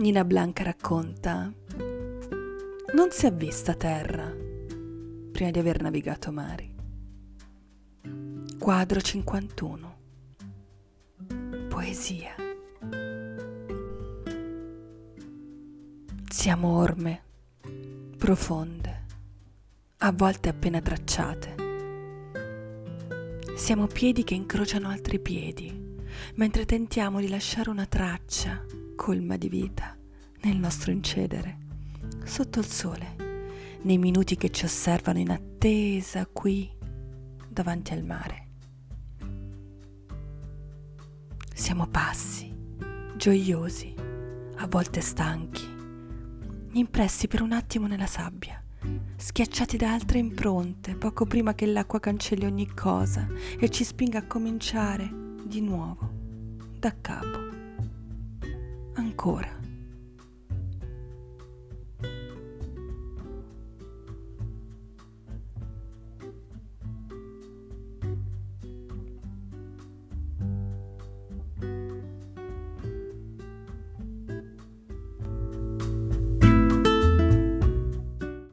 Nina Blanca racconta, non si è vista terra prima di aver navigato mari. Quadro 51. Poesia. Siamo orme, profonde, a volte appena tracciate. Siamo piedi che incrociano altri piedi, mentre tentiamo di lasciare una traccia colma di vita nel nostro incedere, sotto il sole, nei minuti che ci osservano in attesa qui, davanti al mare. Siamo passi, gioiosi, a volte stanchi, impressi per un attimo nella sabbia, schiacciati da altre impronte poco prima che l'acqua cancelli ogni cosa e ci spinga a cominciare di nuovo, da capo ancora.